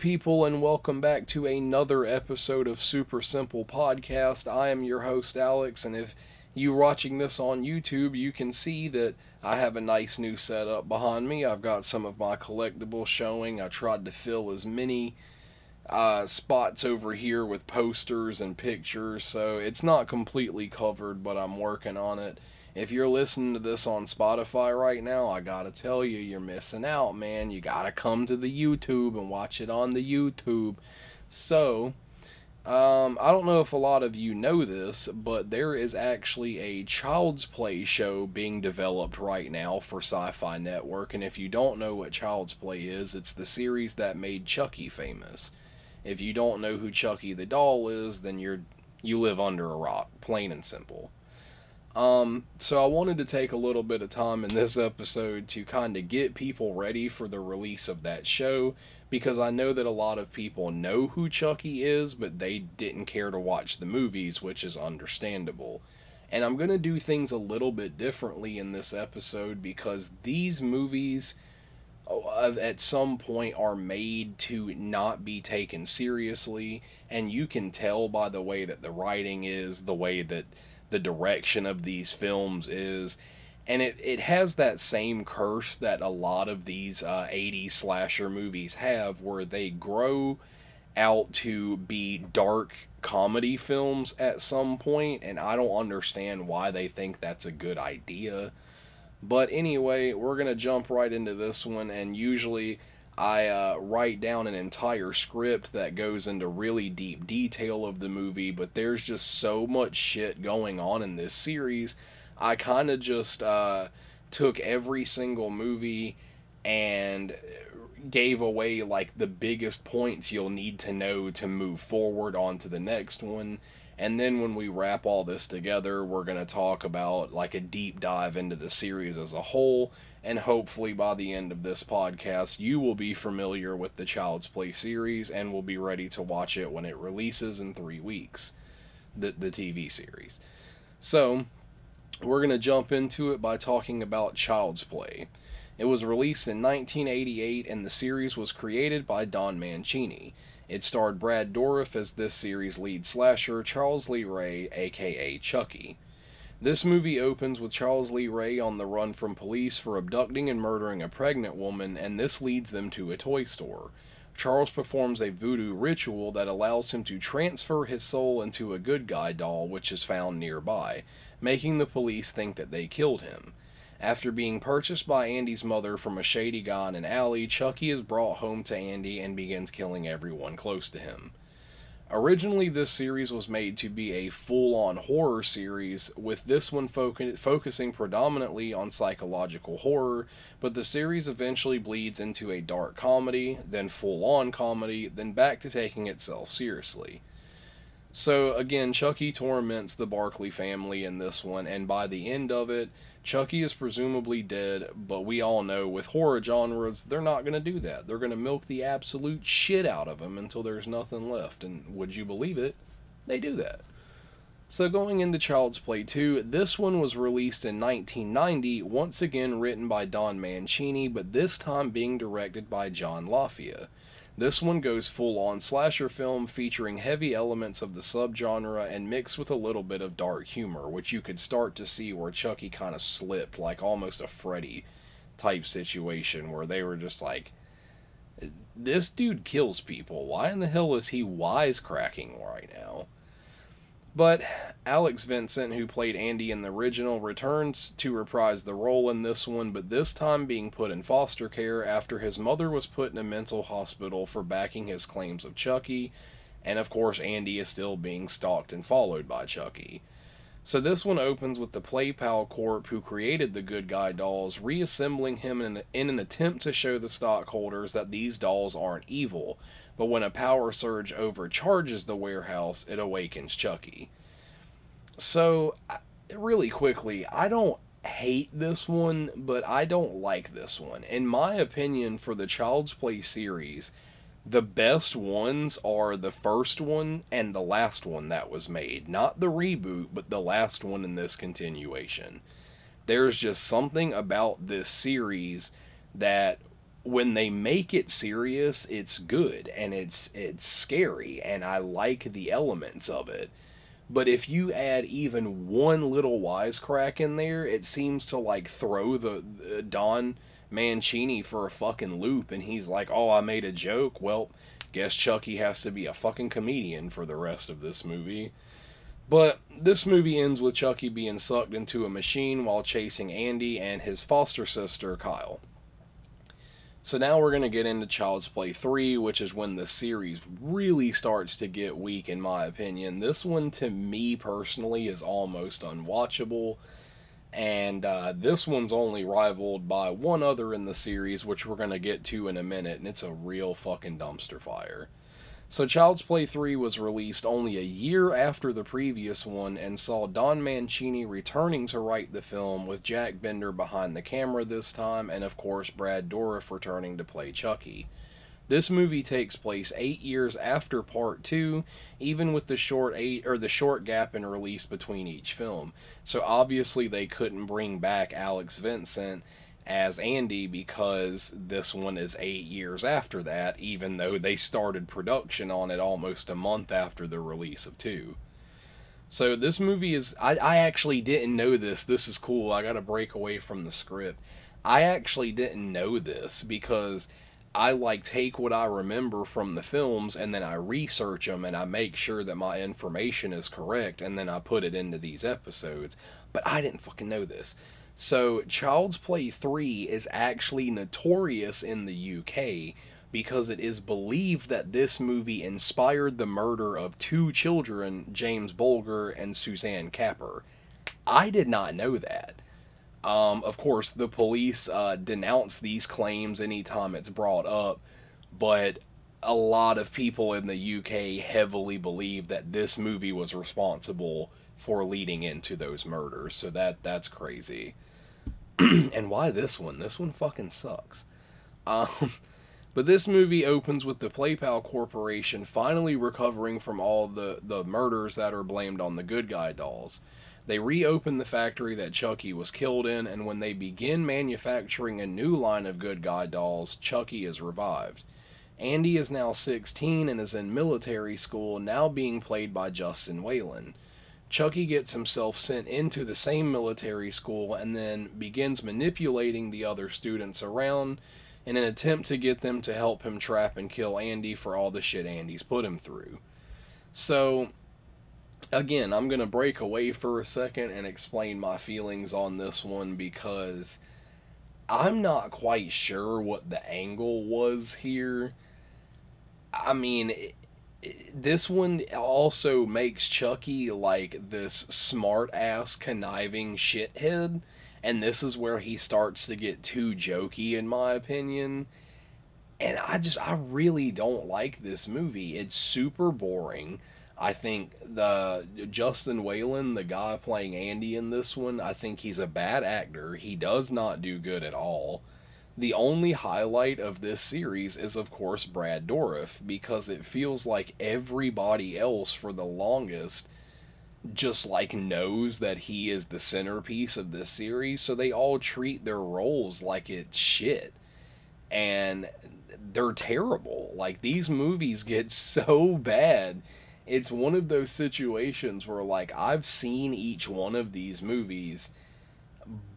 people, and welcome back to another episode of Super Simple Podcast. I am your host, Alex, and if you're watching this on YouTube, you can see that I have a nice new setup behind me. I've got some of my collectibles showing. I tried to fill as many uh, spots over here with posters and pictures, so it's not completely covered, but I'm working on it. If you're listening to this on Spotify right now, I gotta tell you, you're missing out, man. You gotta come to the YouTube and watch it on the YouTube. So, um, I don't know if a lot of you know this, but there is actually a Child's Play show being developed right now for Sci Fi Network. And if you don't know what Child's Play is, it's the series that made Chucky famous. If you don't know who Chucky the doll is, then you're you live under a rock, plain and simple. Um, so I wanted to take a little bit of time in this episode to kind of get people ready for the release of that show because I know that a lot of people know who Chucky is, but they didn't care to watch the movies, which is understandable. And I'm going to do things a little bit differently in this episode because these movies uh, at some point are made to not be taken seriously and you can tell by the way that the writing is, the way that the direction of these films is and it, it has that same curse that a lot of these uh, 80s slasher movies have where they grow out to be dark comedy films at some point and i don't understand why they think that's a good idea. But anyway we're going to jump right into this one and usually I uh, write down an entire script that goes into really deep detail of the movie, but there's just so much shit going on in this series. I kind of just uh, took every single movie and gave away like the biggest points you'll need to know to move forward onto the next one. And then when we wrap all this together, we're going to talk about like a deep dive into the series as a whole and hopefully by the end of this podcast, you will be familiar with the Child's Play series and will be ready to watch it when it releases in three weeks, the, the TV series. So, we're going to jump into it by talking about Child's Play. It was released in 1988 and the series was created by Don Mancini. It starred Brad Dourif as this series' lead slasher, Charles Lee Ray, aka Chucky. This movie opens with Charles Lee Ray on the run from police for abducting and murdering a pregnant woman, and this leads them to a toy store. Charles performs a voodoo ritual that allows him to transfer his soul into a good guy doll which is found nearby, making the police think that they killed him. After being purchased by Andy's mother from a shady guy in an alley, Chucky is brought home to Andy and begins killing everyone close to him. Originally, this series was made to be a full on horror series, with this one fo- focusing predominantly on psychological horror, but the series eventually bleeds into a dark comedy, then full on comedy, then back to taking itself seriously. So, again, Chucky torments the Barclay family in this one, and by the end of it, Chucky is presumably dead, but we all know with horror genres, they're not going to do that. They're going to milk the absolute shit out of him until there's nothing left. And would you believe it? They do that. So, going into Child's Play 2, this one was released in 1990, once again written by Don Mancini, but this time being directed by John Lafia. This one goes full on slasher film featuring heavy elements of the subgenre and mixed with a little bit of dark humor, which you could start to see where Chucky kind of slipped, like almost a Freddy type situation where they were just like, this dude kills people. Why in the hell is he wisecracking right now? But Alex Vincent, who played Andy in the original, returns to reprise the role in this one, but this time being put in foster care after his mother was put in a mental hospital for backing his claims of Chucky, and of course, Andy is still being stalked and followed by Chucky. So this one opens with the PlayPal Corp who created the Good Guy dolls reassembling him in, in an attempt to show the stockholders that these dolls aren't evil, but when a power surge overcharges the warehouse, it awakens Chucky. So, really quickly, I don't hate this one, but I don't like this one. In my opinion, for the Child's Play series, the best ones are the first one and the last one that was made. Not the reboot, but the last one in this continuation. There's just something about this series that when they make it serious, it's good and it's it's scary and I like the elements of it. But if you add even one little wisecrack in there, it seems to like throw the, the Don Mancini for a fucking loop and he's like, "Oh, I made a joke." Well, guess Chucky has to be a fucking comedian for the rest of this movie. But this movie ends with Chucky being sucked into a machine while chasing Andy and his foster sister Kyle. So now we're going to get into Child's Play 3, which is when the series really starts to get weak, in my opinion. This one, to me personally, is almost unwatchable. And uh, this one's only rivaled by one other in the series, which we're going to get to in a minute, and it's a real fucking dumpster fire. So Child's Play 3 was released only a year after the previous one and saw Don Mancini returning to write the film with Jack Bender behind the camera this time and of course Brad Dourif returning to play Chucky. This movie takes place 8 years after part 2, even with the short eight or the short gap in release between each film. So obviously they couldn't bring back Alex Vincent as Andy because this one is eight years after that, even though they started production on it almost a month after the release of two. So this movie is I, I actually didn't know this. This is cool. I gotta break away from the script. I actually didn't know this because I like take what I remember from the films and then I research them and I make sure that my information is correct and then I put it into these episodes. But I didn't fucking know this. So, Child's Play 3 is actually notorious in the UK because it is believed that this movie inspired the murder of two children, James Bulger and Suzanne Capper. I did not know that. Um, of course, the police uh, denounce these claims anytime it's brought up, but a lot of people in the UK heavily believe that this movie was responsible for leading into those murders. So that that's crazy. and why this one? This one fucking sucks. Um, but this movie opens with the PlayPal Corporation finally recovering from all the, the murders that are blamed on the good guy dolls. They reopen the factory that Chucky was killed in, and when they begin manufacturing a new line of good guy dolls, Chucky is revived. Andy is now 16 and is in military school, now being played by Justin Whalin. Chucky gets himself sent into the same military school and then begins manipulating the other students around in an attempt to get them to help him trap and kill Andy for all the shit Andy's put him through. So, again, I'm going to break away for a second and explain my feelings on this one because I'm not quite sure what the angle was here. I mean, this one also makes Chucky like this smart ass conniving shithead, and this is where he starts to get too jokey, in my opinion. And I just, I really don't like this movie. It's super boring. I think the Justin Whalin, the guy playing Andy in this one, I think he's a bad actor. He does not do good at all. The only highlight of this series is, of course, Brad Dourif, because it feels like everybody else for the longest just like knows that he is the centerpiece of this series, so they all treat their roles like it's shit. And they're terrible. Like these movies get so bad. It's one of those situations where like I've seen each one of these movies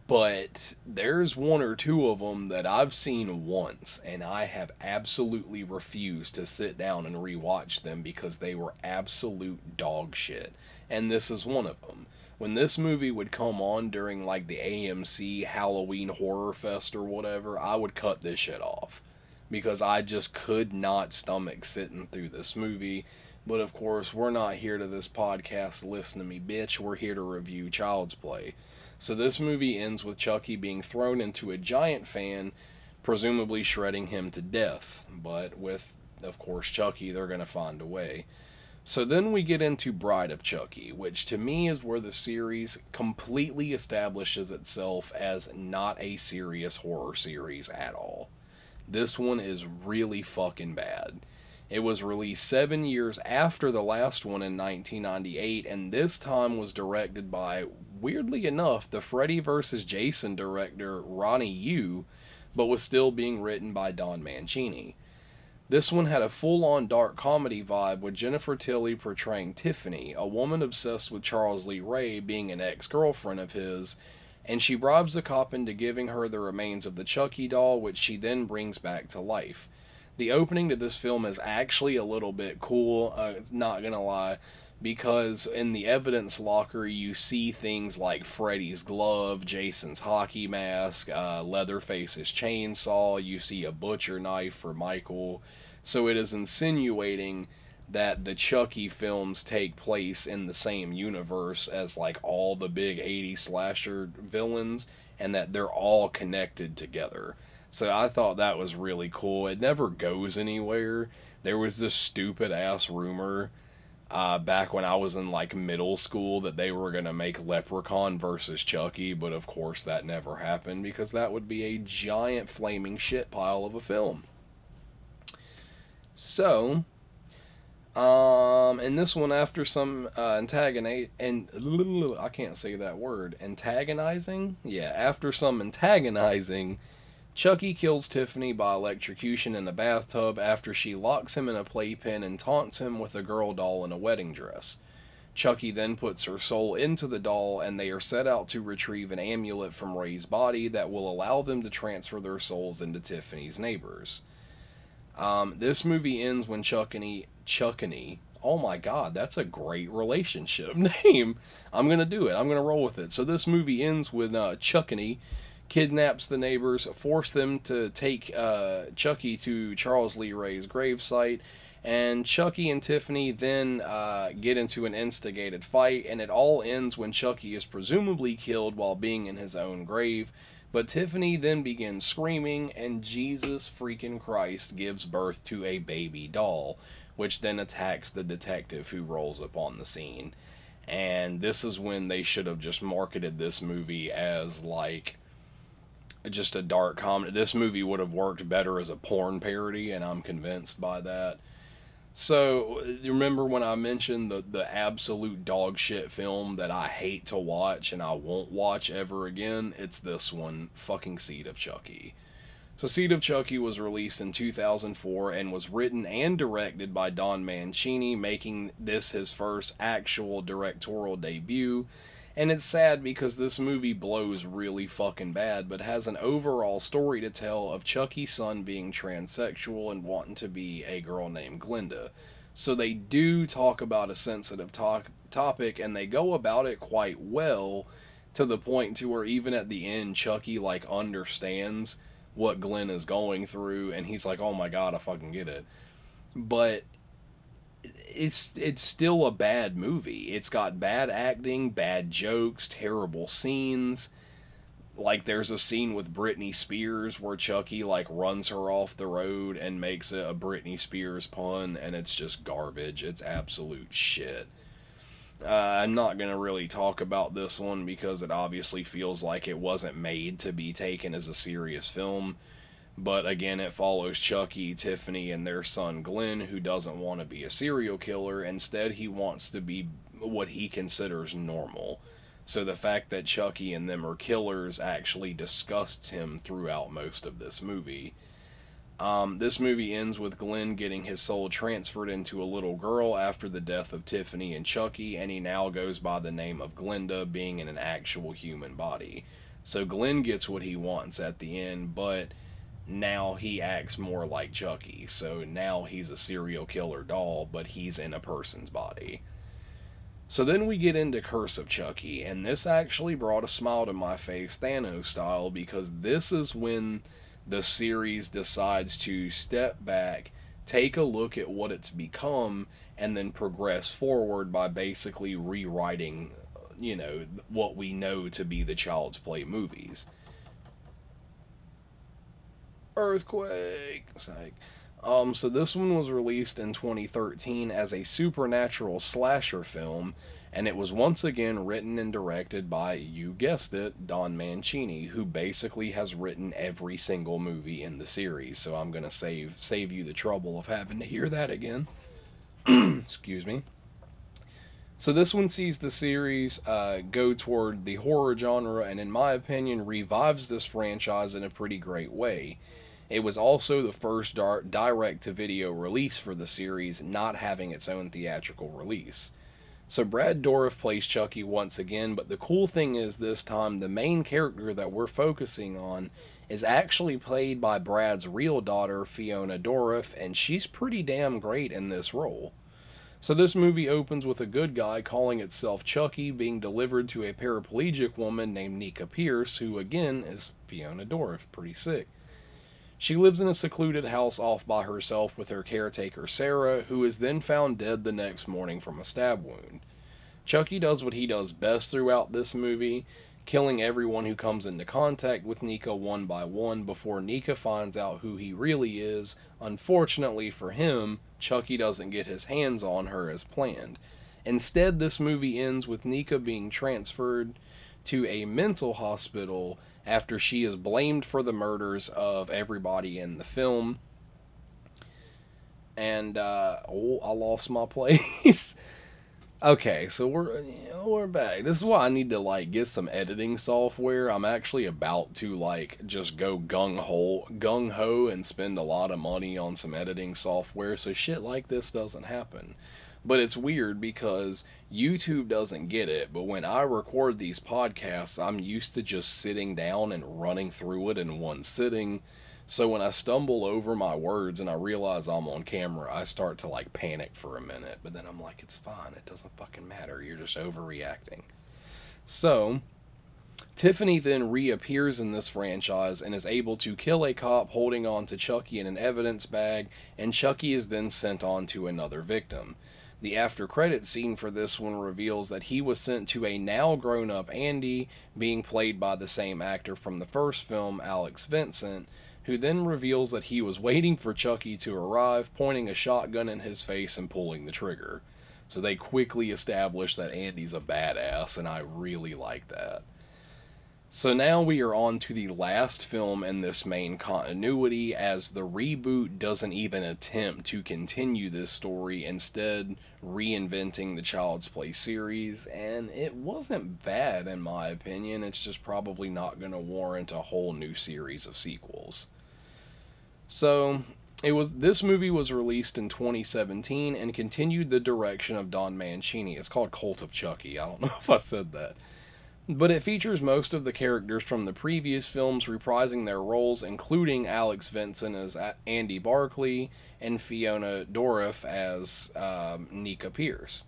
but there's one or two of them that I've seen once, and I have absolutely refused to sit down and rewatch them because they were absolute dog shit. And this is one of them. When this movie would come on during like the AMC Halloween Horror Fest or whatever, I would cut this shit off because I just could not stomach sitting through this movie. But of course, we're not here to this podcast listen to me, bitch. We're here to review Child's Play. So this movie ends with Chucky being thrown into a giant fan, presumably shredding him to death. But with, of course, Chucky, they're going to find a way. So then we get into Bride of Chucky, which to me is where the series completely establishes itself as not a serious horror series at all. This one is really fucking bad. It was released seven years after the last one in 1998, and this time was directed by weirdly enough, the Freddy vs. Jason director Ronnie Yu, but was still being written by Don Mancini. This one had a full on dark comedy vibe with Jennifer Tilly portraying Tiffany, a woman obsessed with Charles Lee Ray being an ex girlfriend of his, and she bribes the cop into giving her the remains of the Chucky doll, which she then brings back to life. The opening to this film is actually a little bit cool, uh, not gonna lie, because in the evidence locker you see things like Freddy's glove, Jason's hockey mask, uh, Leatherface's chainsaw, you see a butcher knife for Michael. So it is insinuating that the Chucky films take place in the same universe as like all the big 80 slasher villains and that they're all connected together. So I thought that was really cool. It never goes anywhere. There was this stupid ass rumor uh, back when I was in like middle school that they were going to make Leprechaun versus Chucky, but of course that never happened because that would be a giant flaming shit pile of a film. So, um, and this one after some uh, antagonate and I can't say that word antagonizing. Yeah, after some antagonizing, Chucky kills Tiffany by electrocution in a bathtub after she locks him in a playpen and taunts him with a girl doll in a wedding dress. Chucky then puts her soul into the doll, and they are set out to retrieve an amulet from Ray's body that will allow them to transfer their souls into Tiffany's neighbors. Um, this movie ends when Chuckany, Chuckany, oh my god, that's a great relationship name. I'm gonna do it. I'm gonna roll with it. So this movie ends with uh, Chuckany kidnaps the neighbors, force them to take uh, Chucky to Charles Lee Ray's gravesite, and Chucky and Tiffany then uh, get into an instigated fight, and it all ends when Chucky is presumably killed while being in his own grave. But Tiffany then begins screaming, and Jesus freaking Christ gives birth to a baby doll, which then attacks the detective who rolls up on the scene. And this is when they should have just marketed this movie as like just a dark comedy. This movie would have worked better as a porn parody, and I'm convinced by that. So, remember when I mentioned the, the absolute dog shit film that I hate to watch and I won't watch ever again? It's this one, fucking Seed of Chucky. So, Seed of Chucky was released in 2004 and was written and directed by Don Mancini, making this his first actual directorial debut and it's sad because this movie blows really fucking bad, but has an overall story to tell of Chucky's son being transsexual and wanting to be a girl named Glenda. So they do talk about a sensitive talk, topic and they go about it quite well to the point to where even at the end Chucky like understands what Glenn is going through and he's like, "Oh my god, I fucking get it." But it's it's still a bad movie. It's got bad acting, bad jokes, terrible scenes. Like there's a scene with Britney Spears where Chucky like runs her off the road and makes a, a Britney Spears pun, and it's just garbage. It's absolute shit. Uh, I'm not gonna really talk about this one because it obviously feels like it wasn't made to be taken as a serious film but again, it follows Chucky, Tiffany, and their son Glenn, who doesn't want to be a serial killer. Instead, he wants to be what he considers normal. So the fact that Chucky and them are killers actually disgusts him throughout most of this movie. Um, this movie ends with Glenn getting his soul transferred into a little girl after the death of Tiffany and Chucky, and he now goes by the name of Glenda, being in an actual human body. So Glenn gets what he wants at the end, but now he acts more like Chucky. So now he's a serial killer doll, but he's in a person's body. So then we get into Curse of Chucky, and this actually brought a smile to my face, Thanos style, because this is when the series decides to step back, take a look at what it's become, and then progress forward by basically rewriting, you know, what we know to be the Child's Play movies earthquake. It's like, um, so this one was released in 2013 as a supernatural slasher film, and it was once again written and directed by, you guessed it, Don Mancini, who basically has written every single movie in the series. So I'm gonna save save you the trouble of having to hear that again. Excuse me. So this one sees the series uh, go toward the horror genre, and in my opinion, revives this franchise in a pretty great way. It was also the first direct to video release for the series, not having its own theatrical release. So Brad Dourif plays Chucky once again, but the cool thing is this time the main character that we're focusing on is actually played by Brad's real daughter, Fiona Dourif, and she's pretty damn great in this role. So this movie opens with a good guy calling itself Chucky being delivered to a paraplegic woman named Nika Pierce, who again is Fiona Dourif, pretty sick. She lives in a secluded house off by herself with her caretaker Sarah, who is then found dead the next morning from a stab wound. Chucky does what he does best throughout this movie, killing everyone who comes into contact with Nika one by one before Nika finds out who he really is. Unfortunately for him, Chucky doesn't get his hands on her as planned. Instead, this movie ends with Nika being transferred to a mental hospital after she is blamed for the murders of everybody in the film. And, uh, oh, I lost my place. Okay, so we're you know, we're back. This is why I need to like get some editing software. I'm actually about to like just go gung ho gung ho and spend a lot of money on some editing software so shit like this doesn't happen. But it's weird because YouTube doesn't get it, but when I record these podcasts, I'm used to just sitting down and running through it in one sitting so when I stumble over my words and I realize I'm on camera, I start to like panic for a minute, but then I'm like, it's fine. It doesn't fucking matter. You're just overreacting. So, Tiffany then reappears in this franchise and is able to kill a cop holding on to Chucky in an evidence bag, and Chucky is then sent on to another victim. The after credit scene for this one reveals that he was sent to a now grown up Andy, being played by the same actor from the first film, Alex Vincent, who then reveals that he was waiting for Chucky to arrive, pointing a shotgun in his face and pulling the trigger. So they quickly establish that Andy's a badass, and I really like that. So now we are on to the last film in this main continuity, as the reboot doesn't even attempt to continue this story, instead, reinventing the Child's Play series, and it wasn't bad in my opinion. It's just probably not going to warrant a whole new series of sequels. So, it was this movie was released in 2017 and continued the direction of Don Mancini. It's called Cult of Chucky. I don't know if I said that. But it features most of the characters from the previous films reprising their roles, including Alex Vincent as Andy Barclay and Fiona Dourif as um, Nika Pierce.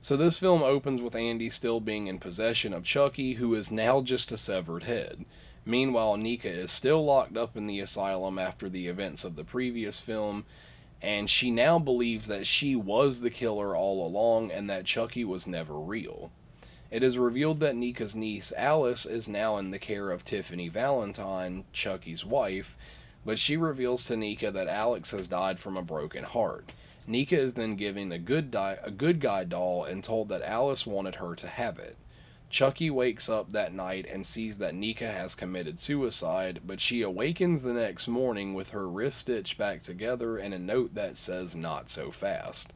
So this film opens with Andy still being in possession of Chucky, who is now just a severed head. Meanwhile, Nika is still locked up in the asylum after the events of the previous film, and she now believes that she was the killer all along and that Chucky was never real. It is revealed that Nika's niece, Alice, is now in the care of Tiffany Valentine, Chucky's wife, but she reveals to Nika that Alex has died from a broken heart. Nika is then given a good, di- a good guy doll and told that Alice wanted her to have it. Chucky wakes up that night and sees that Nika has committed suicide, but she awakens the next morning with her wrist stitched back together and a note that says, Not so fast.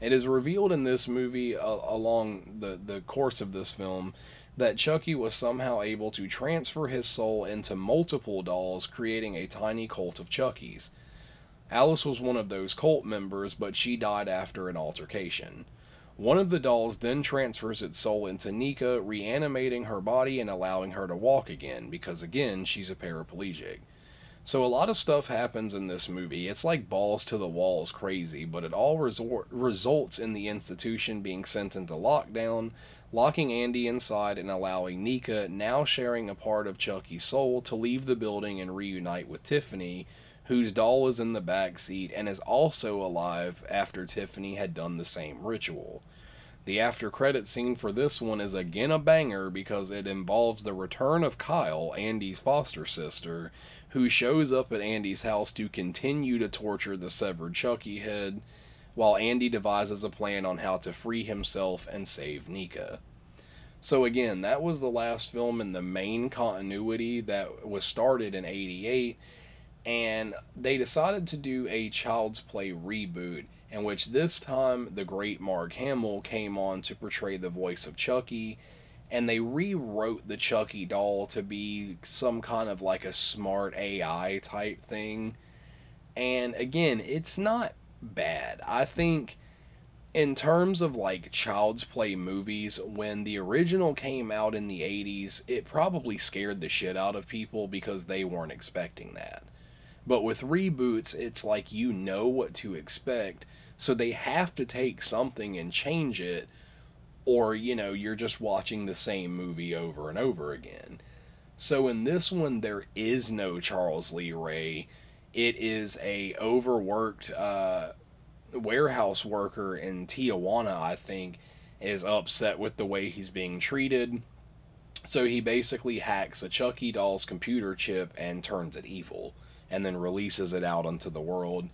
It is revealed in this movie uh, along the, the course of this film that Chucky was somehow able to transfer his soul into multiple dolls, creating a tiny cult of Chuckies. Alice was one of those cult members, but she died after an altercation. One of the dolls then transfers its soul into Nika, reanimating her body and allowing her to walk again, because again, she's a paraplegic. So a lot of stuff happens in this movie. It's like balls to the walls crazy, but it all resort, results in the institution being sent into lockdown, locking Andy inside and allowing Nika, now sharing a part of Chucky's soul, to leave the building and reunite with Tiffany, whose doll is in the back seat and is also alive after Tiffany had done the same ritual. The after credit scene for this one is again a banger because it involves the return of Kyle, Andy's foster sister, who shows up at Andy's house to continue to torture the severed Chucky head, while Andy devises a plan on how to free himself and save Nika. So, again, that was the last film in the main continuity that was started in 88, and they decided to do a Child's Play reboot. in which this time the great Mark Hamill came on to portray the voice of Chucky, and they rewrote the Chucky doll to be some kind of like a smart AI type thing. And again, it's not bad. I think in terms of like child's play movies, when the original came out in the 80s, it probably scared the shit out of people because they weren't expecting that. But with reboots, it's like you know what to expect, so they have to take something and change it, or you know, you're just watching the same movie over and over again. So in this one, there is no Charles Lee Ray. It is a overworked uh, warehouse worker in Tijuana, I think, is upset with the way he's being treated. So he basically hacks a Chucky doll's computer chip and turns it evil, and then releases it out onto the world.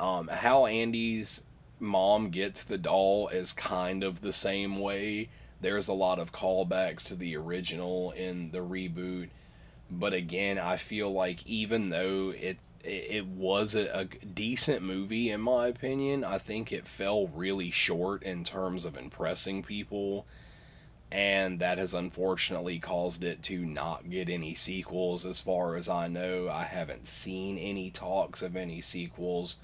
Um, how Andy's mom gets the doll is kind of the same way. There's a lot of callbacks to the original in the reboot, but again, I feel like even though it it was a, a, decent movie in my opinion. I think it fell really short in terms of impressing people, and that has unfortunately caused it to not get any sequels. As far as I know, I haven't seen any talks of any sequels.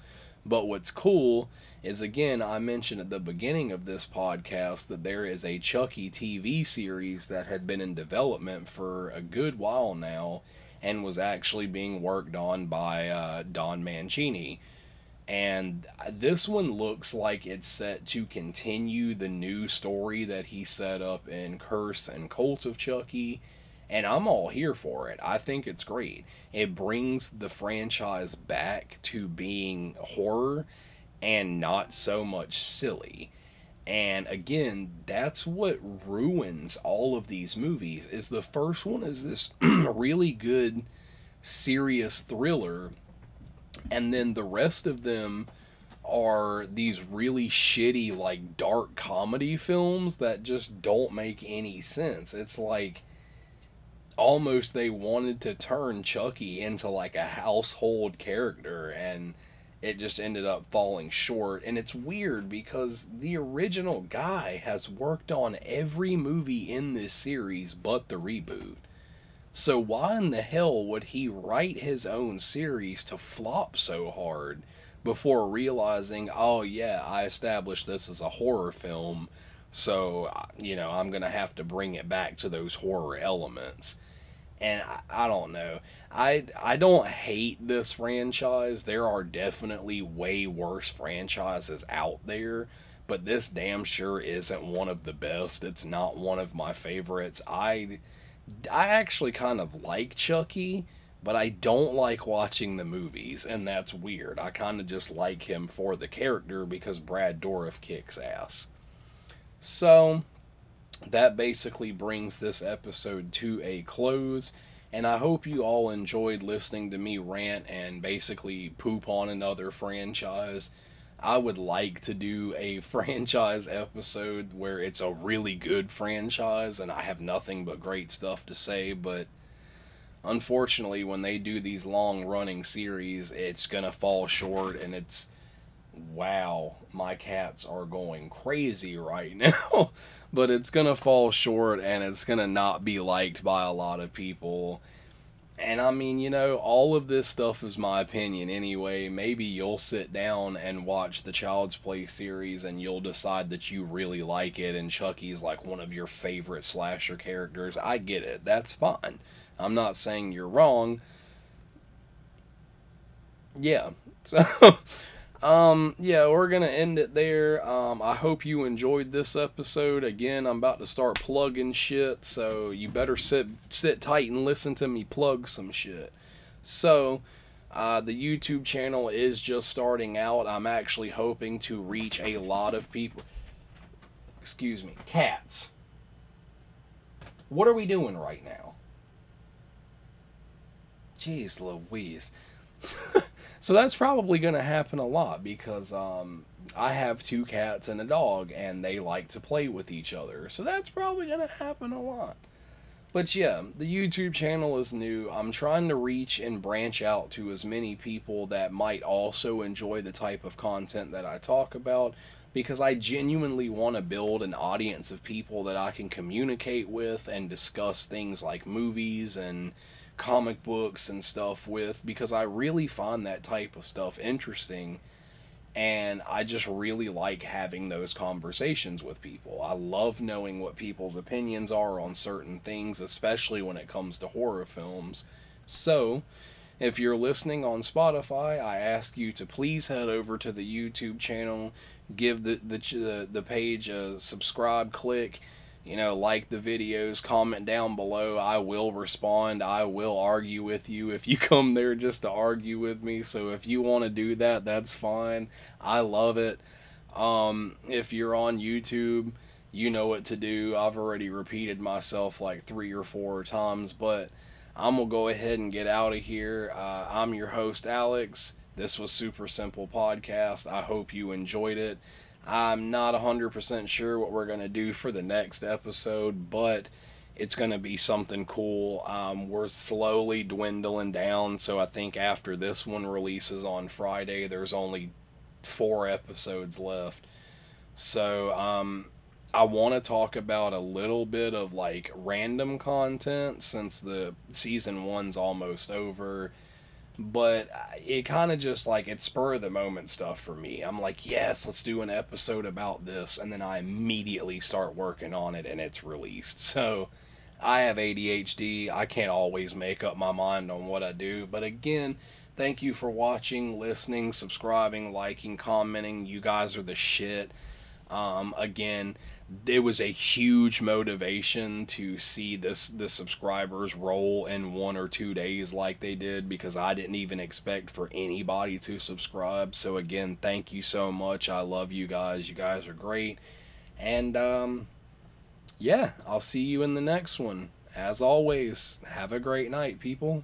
But what's cool is again, I mentioned at the beginning of this podcast that there is a Chucky TV series that had been in development for a good while now and was actually being worked on by uh, Don Mancini. And this one looks like it's set to continue the new story that he set up in Curse and Cult of Chucky. And I'm all here for it. I think it's great. It brings the franchise back to being horror and not so much silly. And again, that's what ruins all of these movies. Is the first one is this really good serious thriller and then the rest of them are these really shitty like dark comedy films that just don't make any sense. It's like almost they wanted to turn Chucky into like a household character and it just ended up falling short. And it's weird because the original guy has worked on every movie in this series but the reboot. So why in the hell would he write his own series to flop so hard before realizing, oh yeah, I established this as a horror film, so you know I'm gonna have to bring it back to those horror elements and I, I don't know. I I don't hate this franchise. There are definitely way worse franchises out there, but this damn sure isn't one of the best. It's not one of my favorites. I I actually kind of like Chucky, but I don't like watching the movies, and that's weird. I kind of just like him for the character because Brad Dourif kicks ass. So, that basically brings this episode to a close. And I hope you all enjoyed listening to me rant and basically poop on another franchise. I would like to do a franchise episode where it's a really good franchise and I have nothing but great stuff to say, but unfortunately, when they do these long running series, it's going to fall short and it's wow, my cats are going crazy right now. but it's going to fall short and it's going to not be liked by a lot of people. And I mean, you know, all of this stuff is my opinion anyway. Maybe you'll sit down and watch the Child's Play series and you'll decide that you really like it and Chucky's like one of your favorite slasher characters. I get it. That's fine. I'm not saying you're wrong. Yeah. So um, yeah, we're gonna end it there. Um, I hope you enjoyed this episode. Again, I'm about to start plugging shit, so you better sit sit tight and listen to me plug some shit. So, uh, the YouTube channel is just starting out. I'm actually hoping to reach a lot of people. Excuse me, cats. What are we doing right now? Jeez Louise. So that's probably going to happen a lot because um, I have two cats and a dog, and they like to play with each other. So that's probably going to happen a lot. But yeah, the YouTube channel is new. I'm trying to reach and branch out to as many people that might also enjoy the type of content that I talk about because I genuinely want to build an audience of people that I can communicate with and discuss things like movies and comic books and stuff with because I really find that type of stuff interesting and I just really like having those conversations with people. I love knowing what people's opinions are on certain things, especially when it comes to horror films. So, if you're listening on Spotify, I ask you to please head over to the YouTube channel, give the the the page a subscribe click you know, like the videos, comment down below. I will respond. I will argue with you if you come there just to argue with me. So if you want to do that, that's fine. I love it. Um, if you're on YouTube, you know what to do. I've already repeated myself like three or four times, but I'm going to go ahead and get out of here. Uh, I'm your host, Alex. This was Super Simple Podcast. I hope you enjoyed it. I'm not 100% sure what we're going to do for the next episode, but it's going to be something cool. Um, we're slowly dwindling down, so I think after this one releases on Friday, there's only four episodes left. So, um, I want to talk about a little bit of like random content since the season one's almost over but it kind of just like it's spur of the moment stuff for me. I'm like, yes, let's do an episode about this, and then I immediately start working on it and it's released. So I have ADHD. I can't always make up my mind on what I do, but again, thank you for watching, listening, subscribing, liking, commenting. You guys are the shit. Um, again, it was a huge motivation to see this the subscribers roll in one or two days like they did because I didn't even expect for anybody to subscribe. So again, thank you so much. I love you guys. You guys are great. And um yeah, I'll see you in the next one. As always, have a great night, people.